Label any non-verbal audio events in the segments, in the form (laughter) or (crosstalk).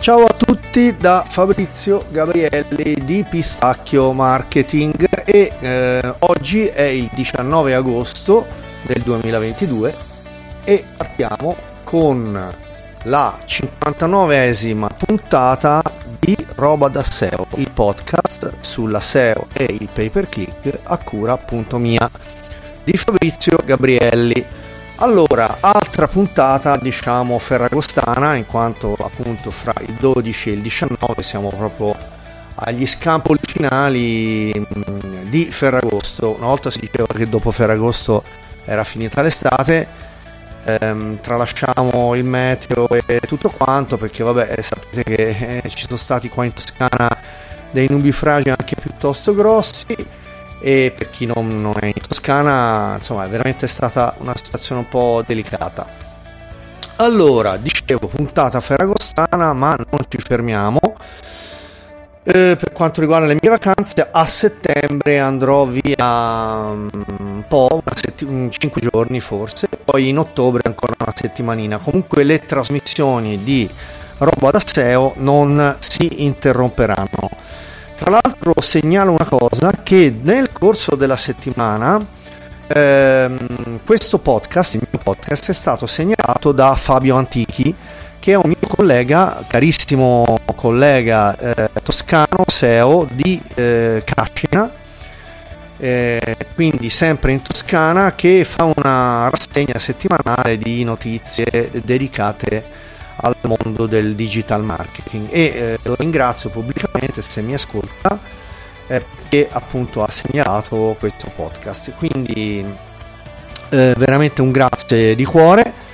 Ciao a tutti da Fabrizio Gabrielli di Pistacchio Marketing e eh, oggi è il 19 agosto del 2022 e partiamo con la 59esima puntata di Roba da SEO, il podcast sulla SEO e il pay per click a cura appunto mia di Fabrizio Gabrielli. Allora, altra puntata, diciamo, ferragostana, in quanto appunto fra il 12 e il 19 siamo proprio agli scampoli finali mm, di Ferragosto. Una volta si diceva che dopo Ferragosto era finita l'estate, ehm, tralasciamo il meteo e tutto quanto, perché vabbè, sapete che eh, ci sono stati qua in Toscana dei nubifragi anche piuttosto grossi e per chi non, non, è in Toscana insomma è veramente stata una situazione un po' delicata. Allora dicevo puntata ferragostana ma non ci fermiamo. Eh, per quanto riguarda le mie vacanze a settembre andrò via mm, un po' setti- 5 giorni forse poi in ottobre ancora una settimanina. Comunque le trasmissioni di roba da SEO non si interromperanno tra l'altro segnalo una cosa che nel corso della settimana ehm, questo podcast, il mio podcast, è stato segnalato da Fabio Antichi, che è un mio collega, carissimo collega eh, toscano, SEO di eh, Cascina, eh, quindi sempre in Toscana, che fa una rassegna settimanale di notizie dedicate al mondo del digital marketing. E eh, lo ringrazio pubblicamente se mi ascolta eh, perché appunto ha segnalato questo podcast. Quindi eh, veramente un grazie di cuore.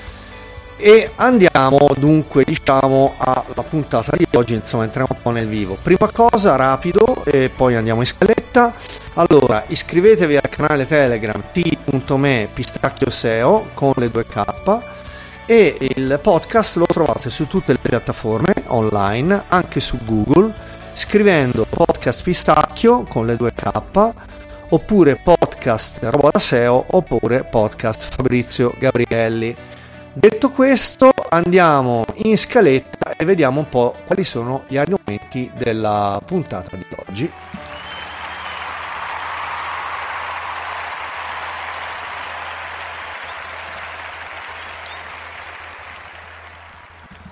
E andiamo dunque diciamo alla puntata di oggi. Insomma entriamo un po' nel vivo. Prima cosa rapido e poi andiamo in scaletta. Allora iscrivetevi al canale telegram t.me pistacchio seo con le due k e il podcast lo trovate su tutte le piattaforme online, anche su Google, scrivendo podcast pistacchio con le due K oppure podcast roba da SEO oppure podcast Fabrizio Gabrielli. Detto questo andiamo in scaletta e vediamo un po' quali sono gli argomenti della puntata di oggi.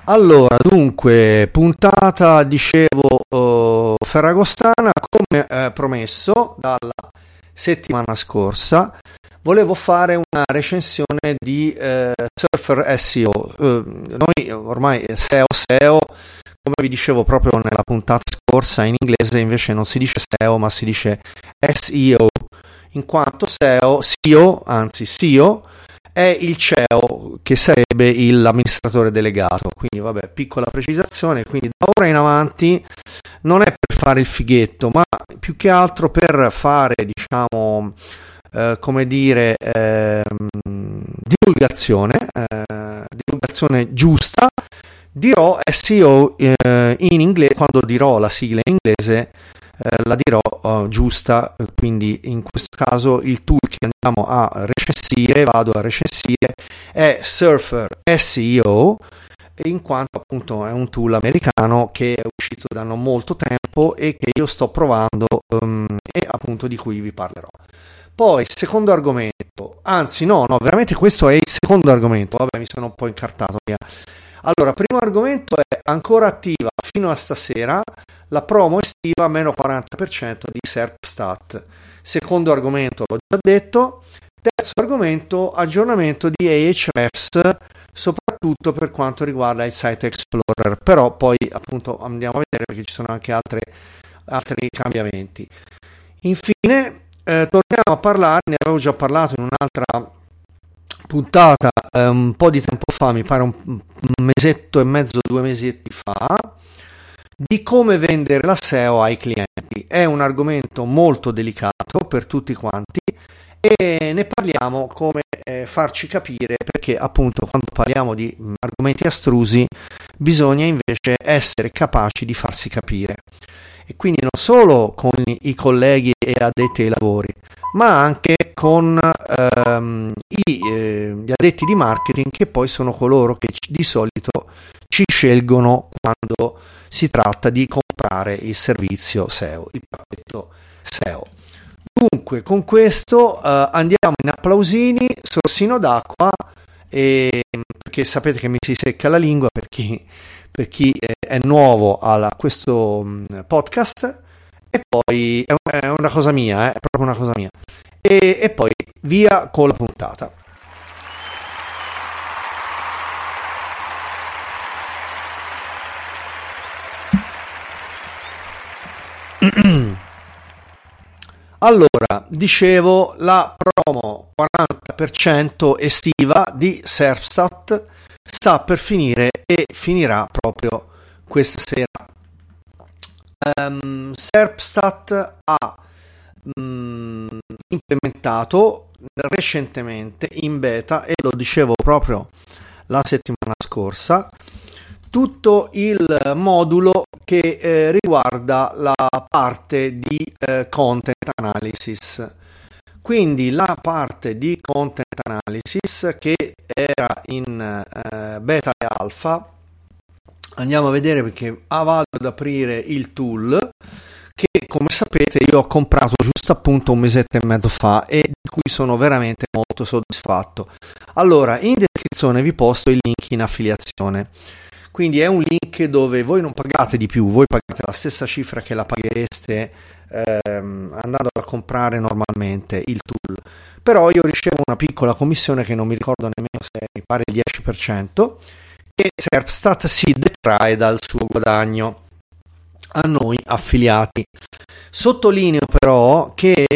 Allora, dunque, puntata, dicevo, uh, ferragostana, come eh, promesso dalla settimana scorsa, volevo fare una recensione di eh, Surfer SEO. Uh, noi ormai SEO, SEO, come vi dicevo proprio nella puntata scorsa, in inglese invece non si dice SEO, ma si dice SEO, in quanto SEO, SEO, anzi SEO, è il CEO che sarebbe l'amministratore delegato. Quindi, vabbè, piccola precisazione. Quindi, da ora in avanti non è per fare il fighetto, ma più che altro per fare, diciamo, eh, come dire, eh, divulgazione, eh, divulgazione giusta. Dirò SEO eh, in inglese, quando dirò la sigla in inglese, la dirò uh, giusta, quindi in questo caso il tool che andiamo a recensire, vado a recensire, è Surfer SEO, in quanto appunto è un tool americano che è uscito da non molto tempo e che io sto provando um, e appunto di cui vi parlerò. Poi, secondo argomento, anzi no, no, veramente questo è il secondo argomento, vabbè mi sono un po' incartato via. Allora, primo argomento è ancora attiva fino a stasera la promo estiva meno 40% di SERPstat. Secondo argomento, l'ho già detto. Terzo argomento, aggiornamento di Ahrefs, soprattutto per quanto riguarda il Site Explorer, però poi appunto andiamo a vedere perché ci sono anche altre, altri cambiamenti. Infine, eh, torniamo a parlare, ne avevo già parlato in un'altra puntata eh, un po' di tempo fa, mi pare un, mesetto e mezzo, due mesetti fa, di come vendere la SEO ai clienti. È un argomento molto delicato per tutti quanti e ne parliamo come eh, farci capire perché appunto quando parliamo di mh, argomenti astrusi bisogna invece essere capaci di farsi capire e quindi non solo con i colleghi e addetti ai lavori ma anche con ehm, i, eh, gli addetti di marketing che poi sono coloro che ci, di solito ci scelgono quando si tratta di comprare il servizio SEO, il pacchetto SEO. Dunque, con questo eh, andiamo in applausini, sorsino d'acqua, e, perché sapete che mi si secca la lingua per chi, per chi è nuovo a questo mm, podcast e poi è una cosa mia, eh, è proprio una cosa mia. E, e poi via con la puntata. (clears throat) Allora, dicevo la promo 40% estiva di Serpstat sta per finire e finirà proprio questa sera. Um, Serpstat ha um, implementato recentemente in beta e lo dicevo proprio la settimana scorsa tutto il modulo che eh, riguarda la parte di eh, content analysis. Quindi la parte di content analysis che era in eh, beta e alfa, andiamo a vedere perché ah, vado ad aprire il tool che come sapete io ho comprato giusto appunto un mesetto e mezzo fa e di cui sono veramente molto soddisfatto. Allora, in descrizione vi posto il link in affiliazione. Quindi è un link dove voi non pagate di più, voi pagate la stessa cifra che la paghereste ehm, andando a comprare normalmente il tool. Però io ricevo una piccola commissione che non mi ricordo nemmeno se mi pare il 10% e Serpstat si detrae dal suo guadagno a noi affiliati. Sottolineo però che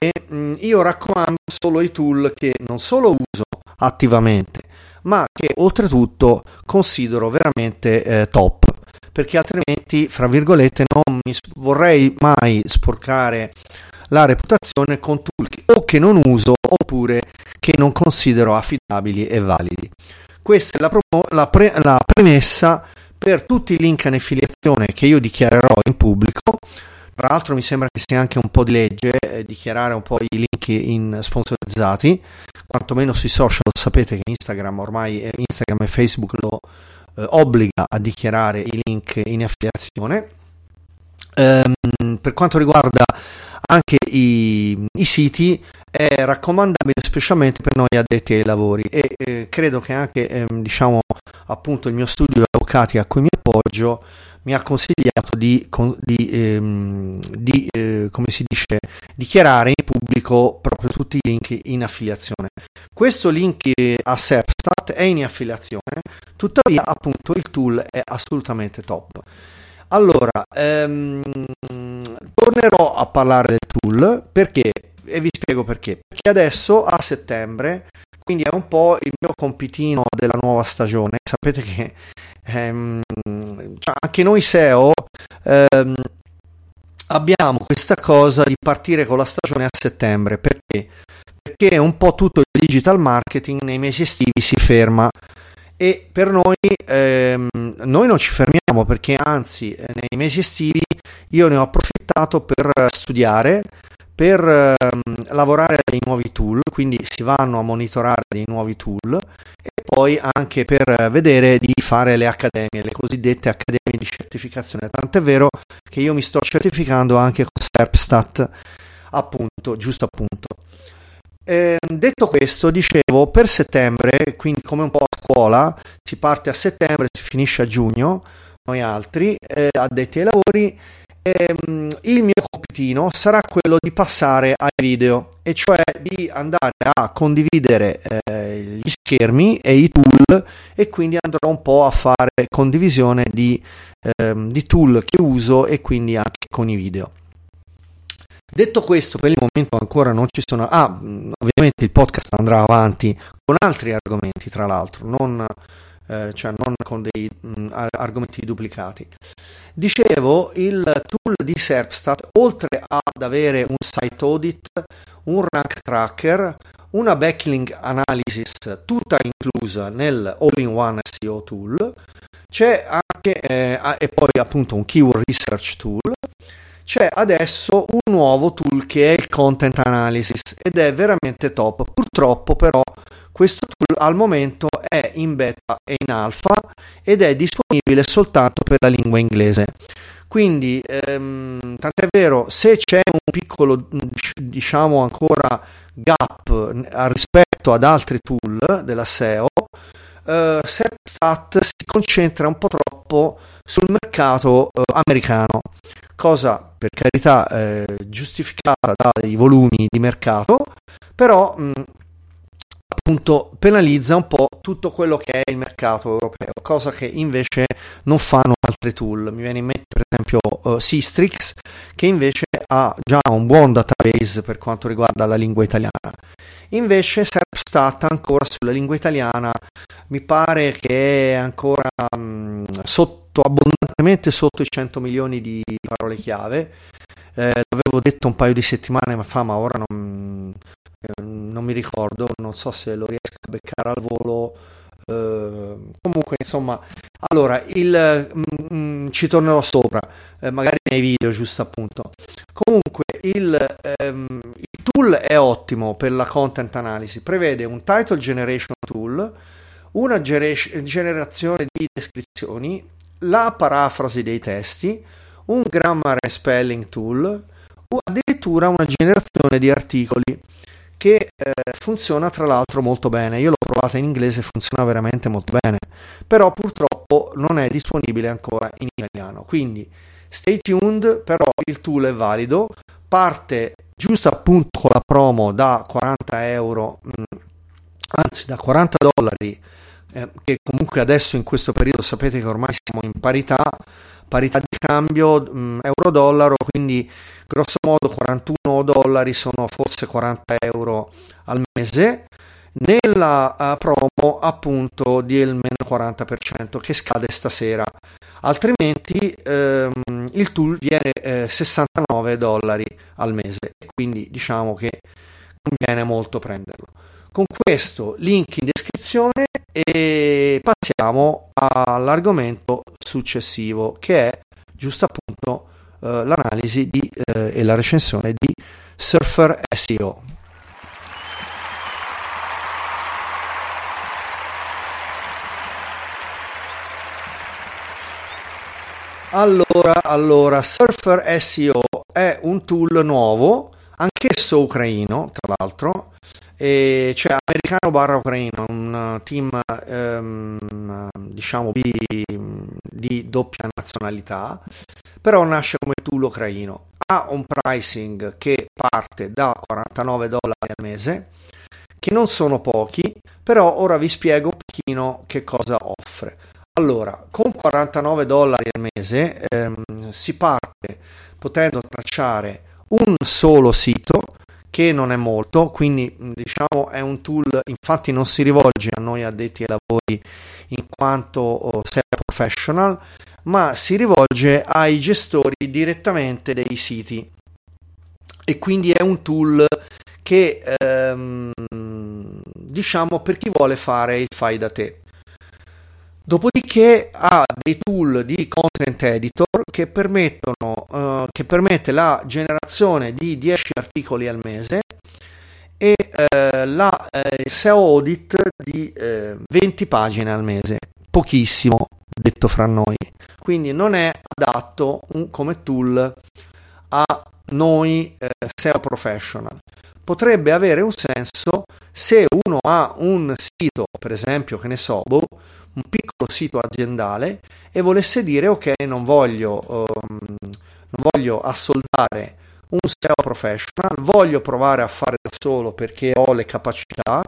io raccomando solo i tool che non solo uso attivamente, ma che oltretutto considero veramente eh, top perché altrimenti, fra virgolette, non mi vorrei mai sporcare la reputazione con tool che, o che non uso oppure che non considero affidabili e validi. Questa è la, pro- la, pre- la premessa per tutti i link in affiliazione che io dichiarerò in pubblico. Tra l'altro mi sembra che sia anche un po' di legge eh, dichiarare un po' i link in sponsorizzati, quantomeno sui social sapete che Instagram ormai eh, Instagram e Facebook lo eh, obbliga a dichiarare i link in affiliazione. Ehm, per quanto riguarda anche i, i, siti è raccomandabile specialmente per noi addetti ai lavori e eh, credo che anche ehm, diciamo appunto il mio studio di avvocati a cui mi appoggio mi ha consigliato di, di, ehm, di eh, come si dice, dichiarare in pubblico proprio tutti i link in affiliazione. Questo link a Serpstat è in affiliazione, tuttavia appunto il tool è assolutamente top. Allora, ehm, tornerò a parlare del tool perché, e vi spiego perché. Perché adesso a settembre, quindi è un po' il mio compitino della nuova stagione. (laughs) Sapete che ehm, cioè anche noi SEO ehm, abbiamo questa cosa di partire con la stagione a settembre perché? Perché un po' tutto il digital marketing nei mesi estivi si ferma e per noi, ehm, noi non ci fermiamo perché anzi eh, nei mesi estivi io ne ho approfittato per studiare per ehm, lavorare a dei nuovi tool, quindi si vanno a monitorare dei nuovi tool e poi anche per vedere di fare le accademie, le cosiddette accademie di certificazione. Tant'è vero che io mi sto certificando anche con Serpstat, appunto, giusto appunto. Eh, detto questo, dicevo, per settembre, quindi come un po' a scuola, si parte a settembre, si finisce a giugno, noi altri eh, addetti ai lavori, ehm, il mio compitino sarà quello di passare ai video, e cioè di andare a condividere eh, gli schermi e i tool e quindi andrò un po' a fare condivisione di, ehm, di tool che uso e quindi anche con i video. Detto questo, per il momento ancora non ci sono. Ah, ovviamente il podcast andrà avanti con altri argomenti, tra l'altro, non eh, cioè non con dei mh, argomenti duplicati. Dicevo, il tool di Serpstat, oltre ad avere un site audit, un rank tracker, una backlink analysis tutta inclusa nel all-in-one SEO tool, c'è anche, eh, e poi appunto un keyword research tool, c'è adesso un nuovo tool che è il Content Analysis ed è veramente top. Purtroppo però questo tool al momento è in beta e in alfa ed è disponibile soltanto per la lingua inglese. Quindi, ehm, tant'è vero, se c'è un piccolo, diciamo ancora, gap rispetto ad altri tool della SEO, eh, SEPStat si concentra un po' troppo sul mercato eh, americano, cosa per carità eh, giustificata dai volumi di mercato, però mh, appunto penalizza un po' tutto quello che è il mercato europeo, cosa che invece non fanno altri tool. Mi viene in mente per esempio uh, Sistrix che invece ha già un buon database per quanto riguarda la lingua italiana. Invece SERPstat ancora sulla lingua italiana mi pare che è ancora um, sotto, abbondantemente sotto i 100 milioni di parole chiave. Eh, l'avevo detto un paio di settimane fa, ma ora non, eh, non mi ricordo, non so se lo riesco a beccare al volo. Uh, comunque insomma allora il, mm, mm, ci tornerò sopra eh, magari nei video giusto appunto comunque il, ehm, il, tool è ottimo per la content analysis prevede un title generation tool una gener- generazione di descrizioni la parafrasi dei testi un grammar and spelling tool o addirittura una generazione di articoli che eh, funziona tra l'altro molto bene. Io l'ho provata in inglese, funziona veramente molto bene, però purtroppo non è disponibile ancora in italiano. Quindi stay tuned, però il tool è valido, parte giusto appunto con la promo da 40 euro, mh, mm, anzi da 40 dollari, eh, che comunque adesso in questo periodo sapete che ormai siamo in parità, parità di cambio mh, euro-dollaro, quindi grosso modo 41 dollari sono forse 40 euro al mese. Nella uh, promo appunto del meno 40% che scade stasera. Altrimenti ehm, il tool viene eh, 69 dollari al mese quindi diciamo che conviene molto prenderlo. Con questo link in descrizione e passiamo all'argomento successivo che è giusto appunto eh, l'analisi di, eh, e la recensione di Surfer SEO. Allora, allora, Surfer SEO è un tool nuovo, anch'esso ucraino, tra l'altro, e cioè americano barra ucraino, un team ehm, diciamo di, di, doppia nazionalità, però nasce come tool ucraino. Ha un pricing che parte da 49 dollari al mese, che non sono pochi, però ora vi spiego un pochino che cosa offre. Allora, con 49 dollari al mese ehm, si parte potendo tracciare un solo sito che non è molto, quindi diciamo è un tool, infatti non si rivolge a noi addetti ai lavori in quanto oh, professional, ma si rivolge ai gestori direttamente dei siti e quindi è un tool che ehm, diciamo per chi vuole fare il fai da te. Dopodiché ha dei tool di content editor che permettono uh, che permette la generazione di 10 articoli al mese e uh, la uh, SEO audit di 20 pagine al mese, pochissimo detto fra noi. Quindi non è adatto un, come tool a noi SEO professional. Potrebbe avere un senso se uno ha un sito, per esempio, che ne so, boh, sito aziendale e volesse dire ok non voglio, um, non voglio assoldare un SEO professional, voglio provare a fare da solo perché ho le capacità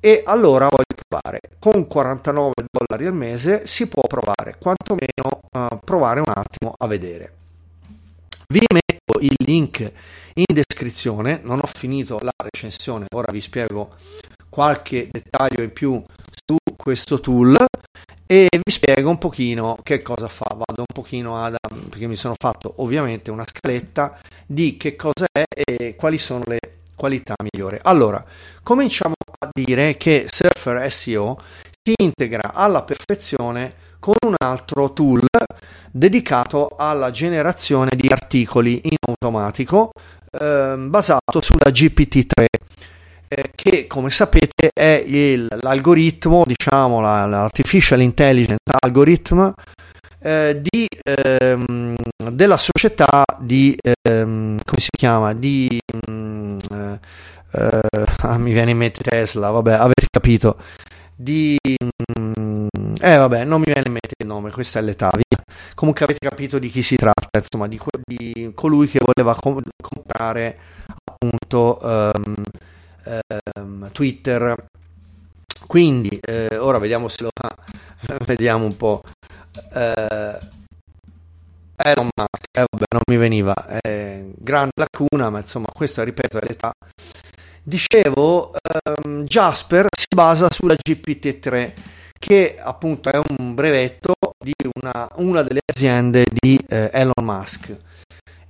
e allora voglio provare. Con 49 dollari al mese si può provare, quantomeno uh, provare un attimo a vedere. Vi metto il link in descrizione, non ho finito la recensione, ora vi spiego qualche dettaglio in più su questo tool e vi spiego un pochino che cosa fa. Vado un pochino ad perché mi sono fatto ovviamente una scaletta di che cosa è e quali sono le qualità migliori. Allora, cominciamo a dire che Surfer SEO si integra alla perfezione con un altro tool dedicato alla generazione di articoli in automatico eh, basato sulla GPT-3 eh, che come sapete è il, l'algoritmo, diciamo la, l'artificial intelligence algorithm eh, di, ehm, della società di, ehm, come si chiama, di, mm, eh, ah, mi viene in mente Tesla, vabbè, avete capito, di... Mm, eh vabbè, non mi viene in mente il nome, questa è l'età, via. Comunque avete capito di chi si tratta, insomma, di, di colui che voleva com- comprare appunto um, um, Twitter. Quindi, eh, ora vediamo se lo fa, (laughs) vediamo un po'. Eh, Musk, eh, vabbè, non mi veniva, eh, grande lacuna, ma insomma, questo ripeto è l'età. Dicevo, um, Jasper si basa sulla GPT-3, che appunto è un brevetto di una, una delle aziende di eh, Elon Musk.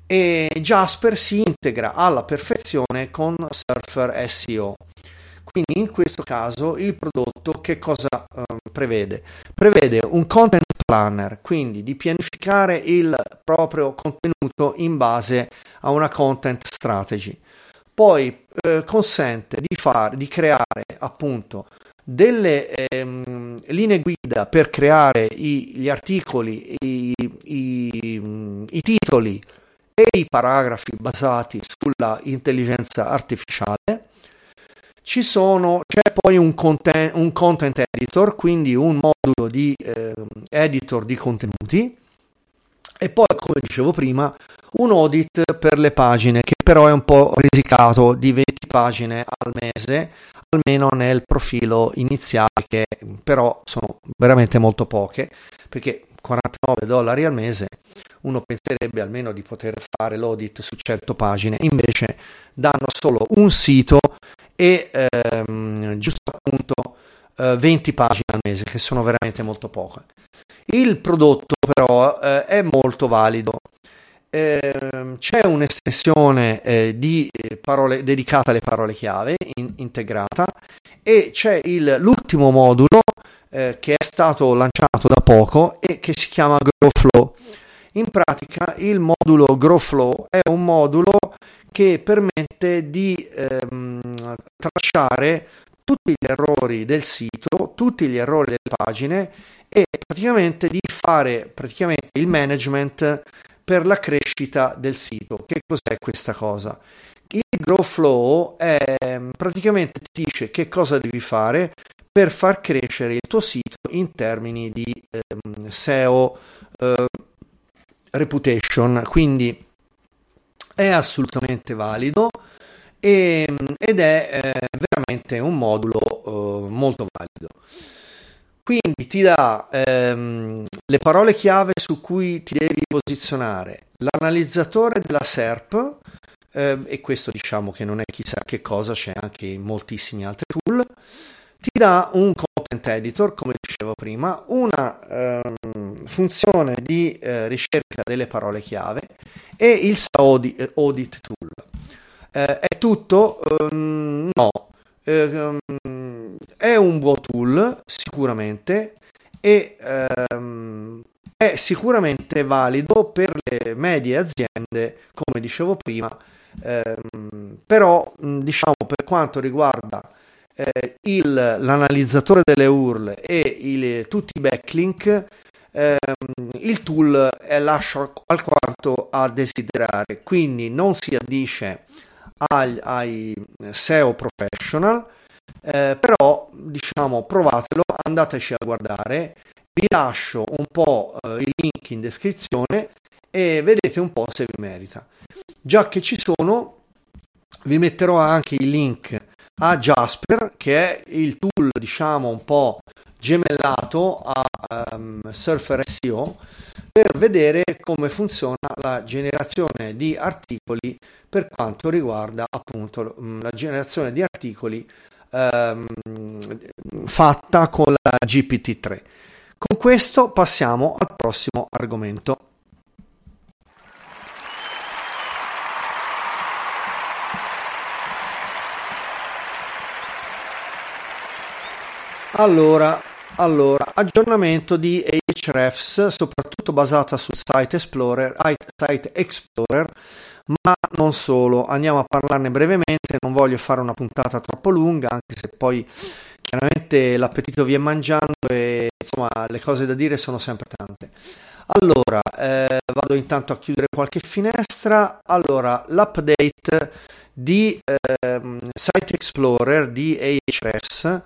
E Jasper si integra alla perfezione con Surfer SEO. Quindi in questo caso il prodotto che cosa um, prevede? Prevede un content planner, quindi di pianificare il proprio contenuto in base a una content strategy poi eh, consente di, far, di creare appunto delle ehm, linee guida per creare i, gli articoli, i, i, i, titoli e i paragrafi basati sulla intelligenza artificiale. Ci sono, c'è poi un content, un content editor, quindi un modulo di eh, editor di contenuti e poi, come dicevo prima, un audit per le pagine che però è un po' risicato di 20 pagine al mese, almeno nel profilo iniziale, che però sono veramente molto poche, perché 49 dollari al mese uno penserebbe almeno di poter fare l'audit su 100 pagine, invece danno solo un sito e ehm, giusto appunto eh, 20 pagine al mese, che sono veramente molto poche. Il prodotto però eh, è molto valido. Eh, c'è un'estensione eh, di parole, dedicata alle parole chiave in, integrata e c'è il, l'ultimo modulo eh, che è stato lanciato da poco e che si chiama GrowFlow. In pratica il modulo GrowFlow è un modulo che permette di ehm, tracciare tutti gli errori del sito, tutti gli errori delle pagine e praticamente di fare praticamente il management per la crescita del sito. Che cos'è questa cosa? Il Grow Flow è, praticamente ti dice che cosa devi fare per far crescere il tuo sito in termini di ehm, SEO eh, reputation, quindi è assolutamente valido e, ed è eh, veramente un modulo eh, molto valido. Quindi ti dà ehm, le parole chiave su cui ti devi posizionare, l'analizzatore della SERP, eh, e questo diciamo che non è chissà che cosa, c'è anche in moltissimi altri tool, ti dà un content editor, come dicevo prima, una ehm, funzione di eh, ricerca delle parole chiave e il SAO audit tool. Eh, è tutto? Um, no. Um, è un buon tool, sicuramente, e um, è sicuramente valido per le medie aziende, come dicevo prima, però diciamo per quanto riguarda eh, il, l'analizzatore delle URL e il, tutti i backlink, ehm, il tool lascia alquanto a desiderare, quindi non si addice ai, ai SEO professional, eh, però diciamo provatelo, andateci a guardare, vi lascio un po' eh, il link in descrizione e vedete un po' se vi merita. Già che ci sono, vi metterò anche il link a Jasper, che è il tool diciamo un po' gemellato a um, Surfer SEO per vedere come funziona la generazione di articoli per quanto riguarda appunto mm, la generazione di articoli um, fatta con la GPT-3. Con questo passiamo al prossimo argomento. Allora, allora, aggiornamento di Ahrefs, soprattutto basata sul Site Explorer, Site Explorer, ma non solo. Andiamo a parlarne brevemente, non voglio fare una puntata troppo lunga, anche se poi chiaramente l'appetito vi è mangiando e insomma le cose da dire sono sempre tante. Allora, eh, vado intanto a chiudere qualche finestra. Allora, l'update di eh, Site Explorer di Ahrefs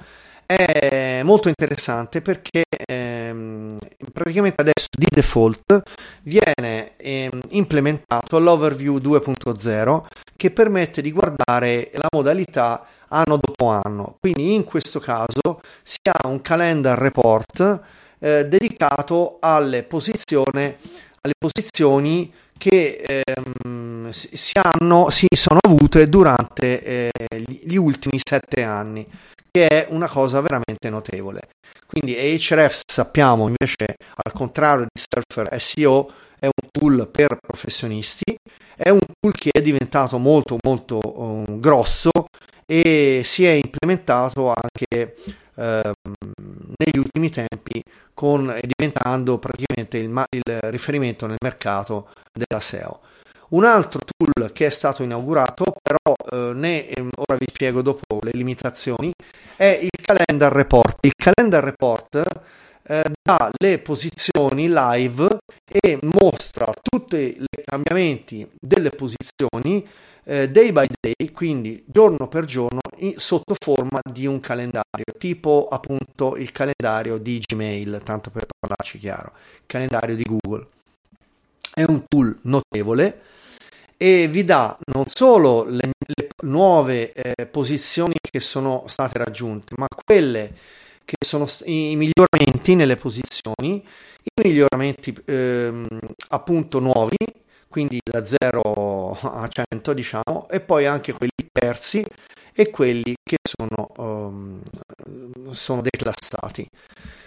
è molto interessante perché ehm, praticamente adesso di default viene ehm, implementato l'overview 2.0 che permette di guardare la modalità anno dopo anno. Quindi in questo caso si ha un calendar report eh, dedicato alle, alle posizioni che ehm, si, hanno, si sono avute durante eh, gli ultimi sette anni che è una cosa veramente notevole. Quindi Ahrefs sappiamo invece, al contrario di Surfer SEO, è un tool per professionisti, è un tool che è diventato molto molto um, grosso e si è implementato anche um, negli ultimi tempi con, diventando praticamente il, il riferimento nel mercato della SEO. Un altro tool che è stato inaugurato, però eh, ne, ehm, ora vi spiego dopo le limitazioni, è il Calendar Report. Il Calendar Report eh, dà le posizioni live e mostra tutti i cambiamenti delle posizioni eh, day by day, quindi giorno per giorno, in, sotto forma di un calendario, tipo appunto il calendario di Gmail, tanto per parlarci chiaro, il calendario di Google. È un tool notevole e vi dà non solo le, le nuove eh, posizioni che sono state raggiunte, ma quelle che sono i miglioramenti nelle posizioni, i miglioramenti eh, appunto nuovi, quindi da 0 a 100 diciamo, e poi anche quelli persi e quelli che sono, um, sono declassati.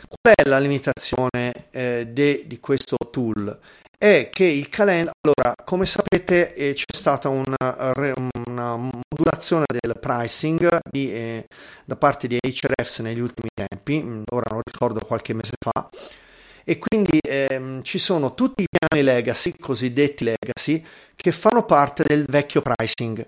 Qual è la limitazione eh, de, di questo tool? è che il calendar, allora come sapete eh, c'è stata una, una, modulazione del pricing di, eh, da parte di Hrefs negli ultimi tempi, mm, ora non ricordo qualche mese fa, e quindi ehm, ci sono tutti i piani legacy, cosiddetti legacy, che fanno parte del vecchio pricing.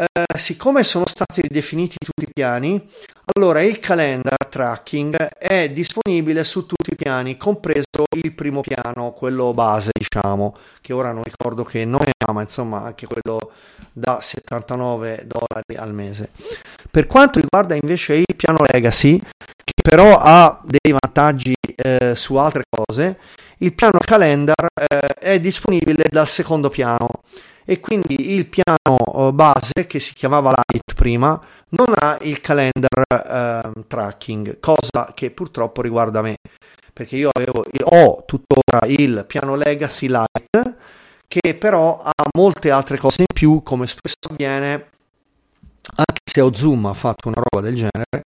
Eh, siccome sono stati ridefiniti tutti i piani, allora il calendar tracking è disponibile su tutti i piani, compreso il primo piano, quello base, diciamo, che ora non ricordo che nome ha, ma insomma anche quello da 79 dollari al mese. Per quanto riguarda invece il piano legacy, che però ha dei vantaggi eh, su altre cose, il piano calendar eh, è disponibile dal secondo piano e quindi il piano eh, base che si chiamava Light prima non ha il calendar eh, tracking, cosa che purtroppo riguarda me, perché io avevo, ho tuttora il piano Legacy Light che però ha molte altre cose in più come spesso avviene anche se Ozum ha fatto una roba del genere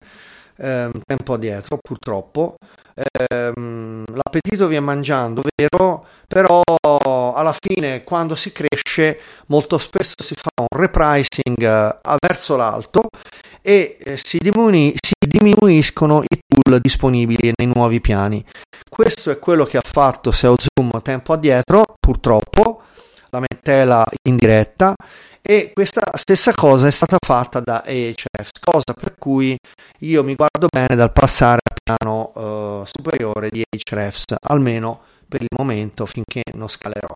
ehm, tempo addietro purtroppo ehm, l'appetito viene mangiando, vero? Però alla fine quando si cresce molto spesso si fa un repricing eh, verso l'alto e eh, si, diminu- si diminuiscono i tool disponibili nei nuovi piani. Questo è quello che ha fatto SEO Zoom tempo addietro, purtroppo, lamentela in diretta e questa stessa cosa è stata fatta da Ahrefs, cosa per cui io mi guardo bene dal passare al piano uh, superiore di Ahrefs, almeno per il momento finché non scalerò.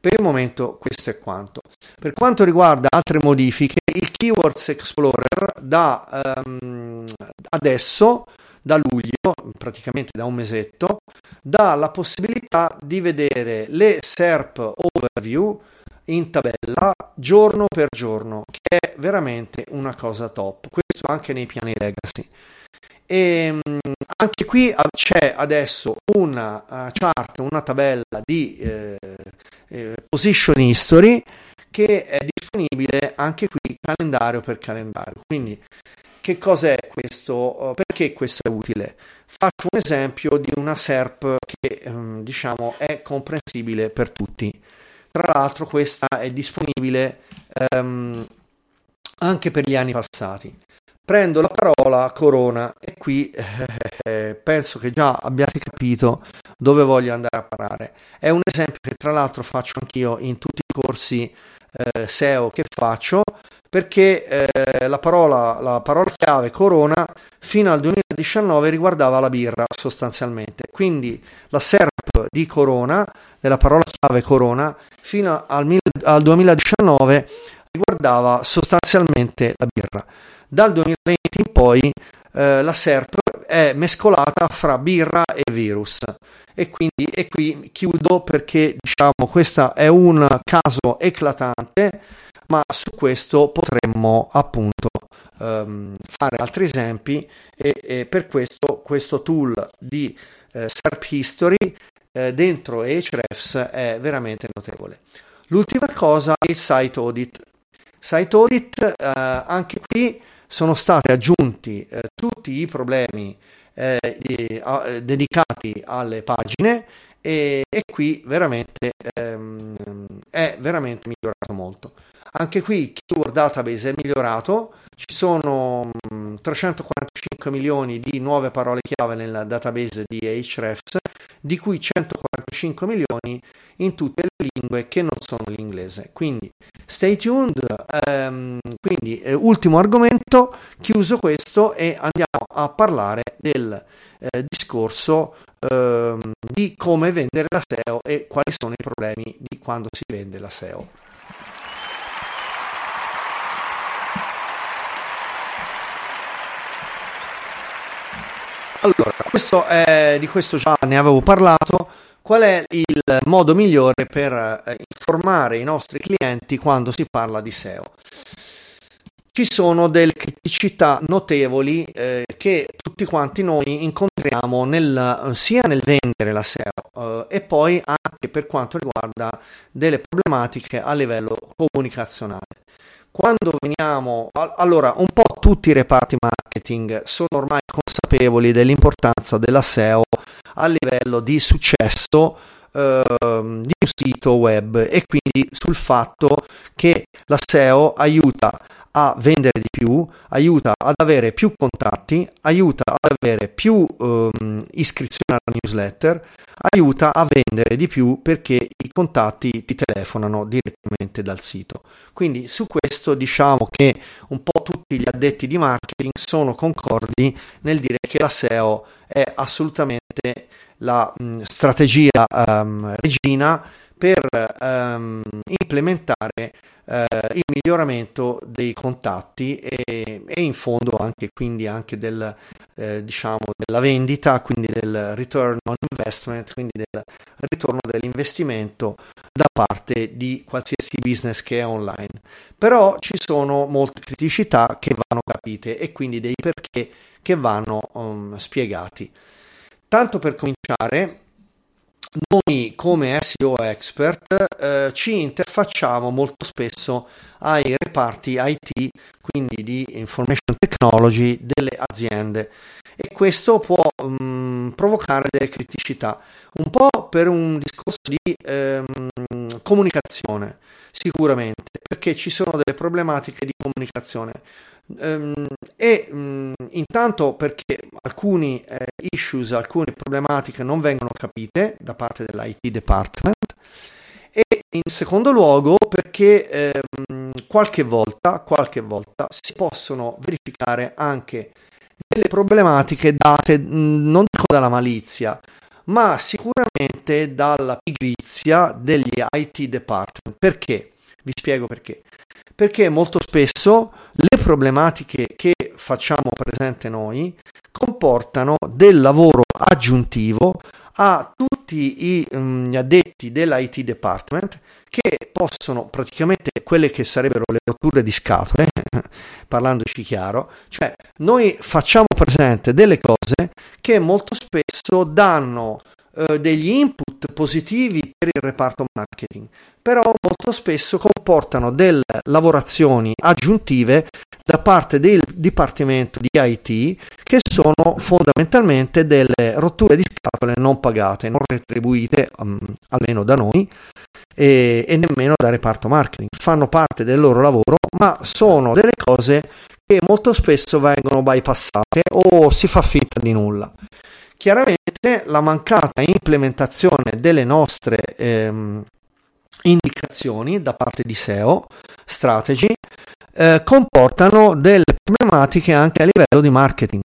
Per il momento questo è quanto. Per quanto riguarda altre modifiche, il Keywords Explorer da um, adesso, da luglio, praticamente da un mesetto, dà la possibilità di vedere le SERP overview in tabella giorno per giorno, che è veramente una cosa top. Questo anche nei piani legacy. E ehm, anche qui c'è adesso una uh, chart, una tabella di eh, eh, position history che è disponibile anche qui calendario per calendario. Quindi che cos'è questo? Perché questo è utile? Faccio un esempio di una SERP che ehm, diciamo è comprensibile per tutti. Tra l'altro questa è disponibile um, anche per gli anni passati. prendo la parola Corona e qui eh, penso che già abbiate capito dove voglio andare a parare. È un esempio che tra l'altro faccio anch'io in tutti i corsi eh, SEO che faccio perché eh, la, parola, la parola chiave Corona fino al 2019 riguardava la birra sostanzialmente. Quindi la SERP di Corona, della parola chiave Corona, fino al, al 2019 riguardava sostanzialmente la birra. Dal 2020 in poi eh, la SERP è mescolata fra birra e virus e quindi e qui chiudo perché diciamo questo è un caso eclatante ma su questo potremmo appunto um, fare altri esempi e, e, per questo questo tool di eh, SERP History eh, dentro Ahrefs è veramente notevole. L'ultima cosa è il site audit. Site audit eh, anche qui sono stati aggiunti eh, tutti i problemi eh, eh, dedicati alle pagine e, e qui veramente ehm, è veramente migliorato molto. Anche qui Keyword Database è migliorato, ci sono mh, 345 milioni di nuove parole chiave nel database di Ahrefs, di cui 145 milioni in tutte le lingue che non sono l'inglese. Quindi stay tuned. Ehm, quindi eh, ultimo argomento, chiuso questo e andiamo a parlare del eh, discorso ehm, di come vendere la SEO e quali sono i problemi di quando si vende la SEO. Allora, questo è, di questo già ne avevo parlato. Qual è il modo migliore per eh, informare i nostri clienti quando si parla di SEO? Ci sono delle criticità notevoli eh, che tutti quanti noi incontriamo nel, sia nel vendere la SEO eh, e poi anche per quanto riguarda delle problematiche a livello comunicazionale. Quando veniamo, allora, un po' tutti i reparti marketing sono ormai consapevoli dell'importanza della SEO a livello di successo eh, di un sito web e quindi sul fatto che la SEO aiuta a vendere di più, aiuta ad avere più contatti, aiuta ad avere più um, iscrizioni alla newsletter, aiuta a vendere di più perché i contatti ti telefonano direttamente dal sito. Quindi su questo diciamo che un po' tutti gli addetti di marketing sono concordi nel dire che la SEO è assolutamente la mh, strategia um, regina per um, implementare uh, il miglioramento dei contatti e, e, in fondo anche anche del, eh, diciamo, della vendita, quindi del return on investment, quindi del ritorno dell'investimento da parte di qualsiasi business che è online. Però ci sono molte criticità che vanno capite e quindi dei perché che vanno um, spiegati. Tanto per cominciare, noi come SEO expert eh, ci interfacciamo molto spesso ai reparti IT, quindi di information technology delle aziende e questo può mh, mm, provocare delle criticità, un po' per un discorso di ehm, comunicazione, sicuramente, perché ci sono delle problematiche di comunicazione. Um, e um, intanto perché alcuni eh, issues, alcune problematiche non vengono capite da parte dell'IT department e in secondo luogo perché ehm, qualche volta, qualche volta si possono verificare anche delle problematiche date non dico dalla malizia ma sicuramente dalla pigrizia degli IT department perché? Vi spiego perché. Perché molto spesso le problematiche che facciamo presente noi comportano del lavoro aggiuntivo a tutti gli um, addetti dell'IT department che possono praticamente quelle che sarebbero le rotture di scatole, (laughs) parlandoci chiaro, cioè noi facciamo presente delle cose che molto spesso danno eh, degli input positivi per il reparto marketing, però molto spesso comportano delle lavorazioni aggiuntive da parte del dipartimento di IT che sono fondamentalmente delle rotture di scatole non pagate, non retribuite, um, almeno da noi, e, e nemmeno da reparto marketing. Fanno parte del loro lavoro, ma sono delle cose che molto spesso vengono bypassate o si fa finta di nulla. Chiaramente la mancata implementazione delle nostre ehm, indicazioni da parte di SEO, strategy, eh, comportano delle problematiche anche a livello di marketing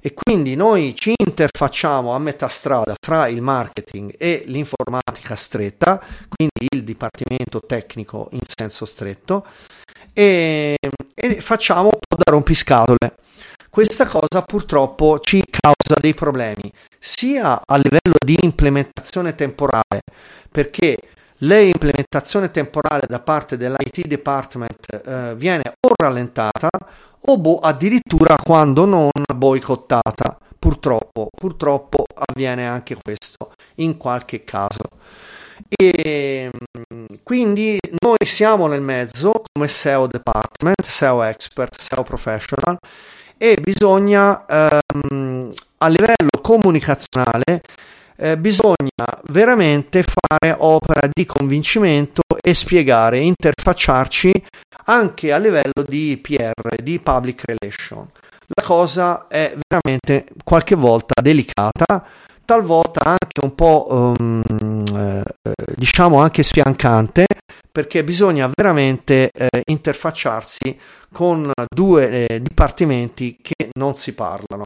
e quindi noi ci interfacciamo a metà strada fra il marketing e l'informatica stretta, quindi il dipartimento tecnico in senso stretto e, e facciamo un po' da rompiscatole. Questa cosa purtroppo ci causa dei problemi sia a livello di implementazione temporale perché l'implementazione temporale da parte dell'IT department eh, viene o rallentata o bo- addirittura quando non boicottata. Purtroppo, purtroppo avviene anche questo in qualche caso. E mm, quindi noi siamo nel mezzo come SEO department, SEO expert, SEO professional e bisogna ehm, a livello comunicazionale eh, bisogna veramente fare opera di convincimento e spiegare, interfacciarci anche a livello di PR, di public relation. La cosa è veramente qualche volta delicata, talvolta anche un po' um, eh, diciamo anche sfiancante perché bisogna veramente eh, interfacciarsi con due eh, dipartimenti che non si parlano.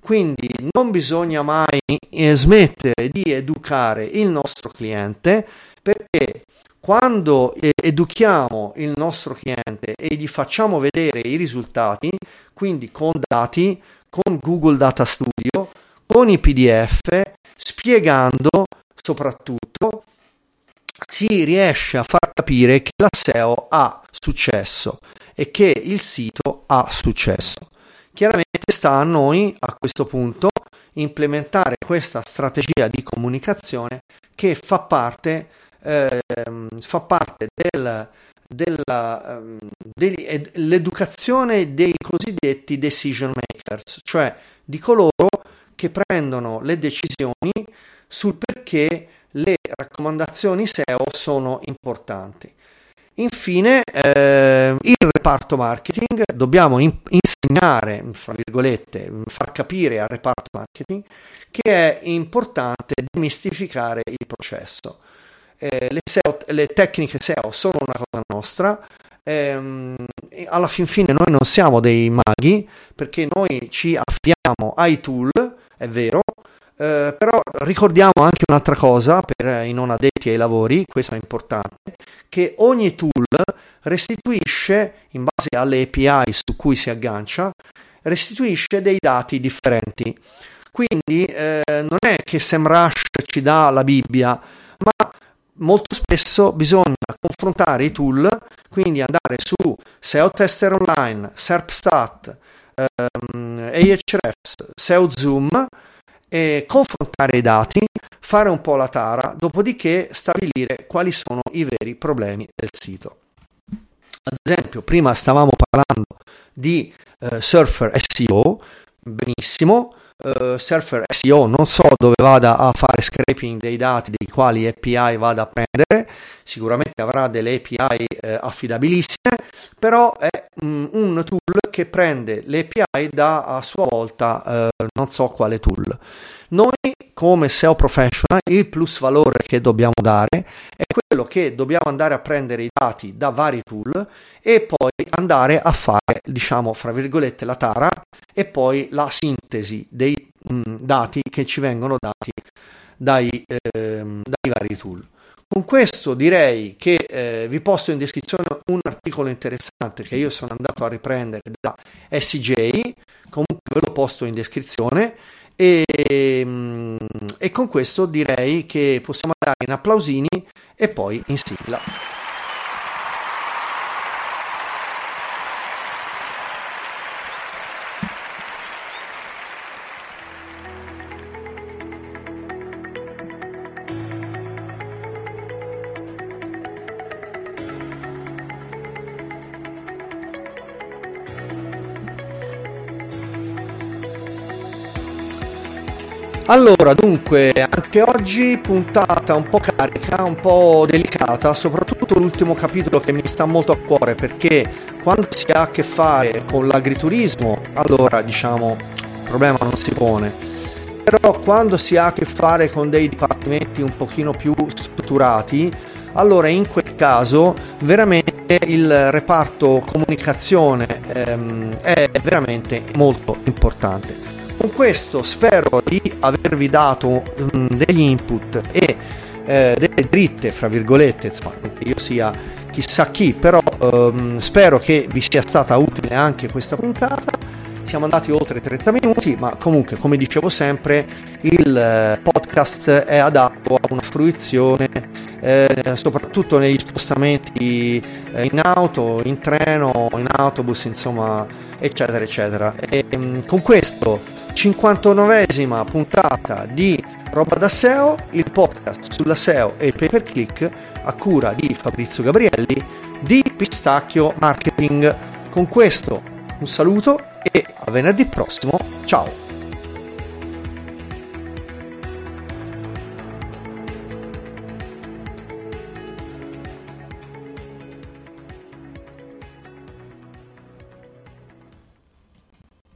Quindi non bisogna mai eh, smettere di educare il nostro cliente perché quando eh, educhiamo il nostro cliente e gli facciamo vedere i risultati, quindi con dati, con Google Data Studio, con i PDF, spiegando soprattutto, si riesce a far capire che la SEO ha successo e che il sito ha successo. Chiaramente sta a noi a questo punto implementare questa strategia di comunicazione che fa parte, eh, fa parte del, della, ehm, dell'educazione dei cosiddetti decision makers, cioè di coloro che prendono le decisioni sul perché le raccomandazioni SEO sono importanti. Infine, eh, il reparto marketing dobbiamo in- insegnare, fra virgolette, far capire al reparto marketing che è importante demistificare il processo. Eh, le, SEO, le, tecniche SEO sono una cosa nostra, ehm, alla fin fine noi non siamo dei maghi perché noi ci affidiamo ai tool, è vero, eh, però ricordiamo anche un'altra cosa per i non addetti ai lavori, questo è importante, che ogni tool restituisce, in base alle API su cui si aggancia, restituisce dei dati differenti. Quindi eh, non è che SEMrush ci dà la Bibbia, ma molto spesso bisogna confrontare i tool, quindi andare su SEO Tester Online, SERPstat, ehm, Ahrefs, SEO Zoom e confrontare i dati, fare un po' la tara, dopodiché stabilire quali sono i veri problemi del sito. Ad esempio, prima stavamo parlando di eh, Surfer SEO, benissimo, uh, Surfer SEO non so dove vada a fare scraping dei dati dei quali API vada a prendere, sicuramente avrà delle API eh, affidabilissime, però è mm, un tool che prende le API da a sua volta eh, non so quale tool. Noi come SEO professional il plus valore che dobbiamo dare è quello che dobbiamo andare a prendere i dati da vari tool e poi andare a fare, diciamo, fra virgolette, la tara e poi la sintesi dei mh, mm, dati che ci vengono dati dai, ehm, dai vari tool. Con questo direi che eh, vi posto in descrizione un articolo interessante che io sono andato a riprendere da SJ, comunque ve lo posto in descrizione e, mm, e con questo direi che possiamo andare in applausini e poi in sigla. Allora, dunque, anche oggi puntata un po' carica, un po' delicata, soprattutto l'ultimo capitolo che mi sta molto a cuore perché quando si ha a che fare con l'agriturismo, allora diciamo, il problema non si pone. Però quando si ha a che fare con dei dipartimenti un pochino più strutturati, allora in quel caso veramente il reparto comunicazione ehm, è veramente molto importante. Con questo spero di avervi dato um, degli input e eh, delle dritte, fra virgolette, insomma, che io sia chissà chi, però um, spero che vi sia stata utile anche questa puntata. Siamo andati oltre 30 minuti, ma comunque, come dicevo sempre, il eh, podcast è adatto a una fruizione eh, soprattutto negli spostamenti eh, in auto, in treno, in autobus, insomma, eccetera, eccetera. E, um, con questo 59esima puntata di Roba da SEO, il podcast sulla SEO e il pay per click a cura di Fabrizio Gabrielli di Pistacchio Marketing. Con questo un saluto e a venerdì prossimo, ciao!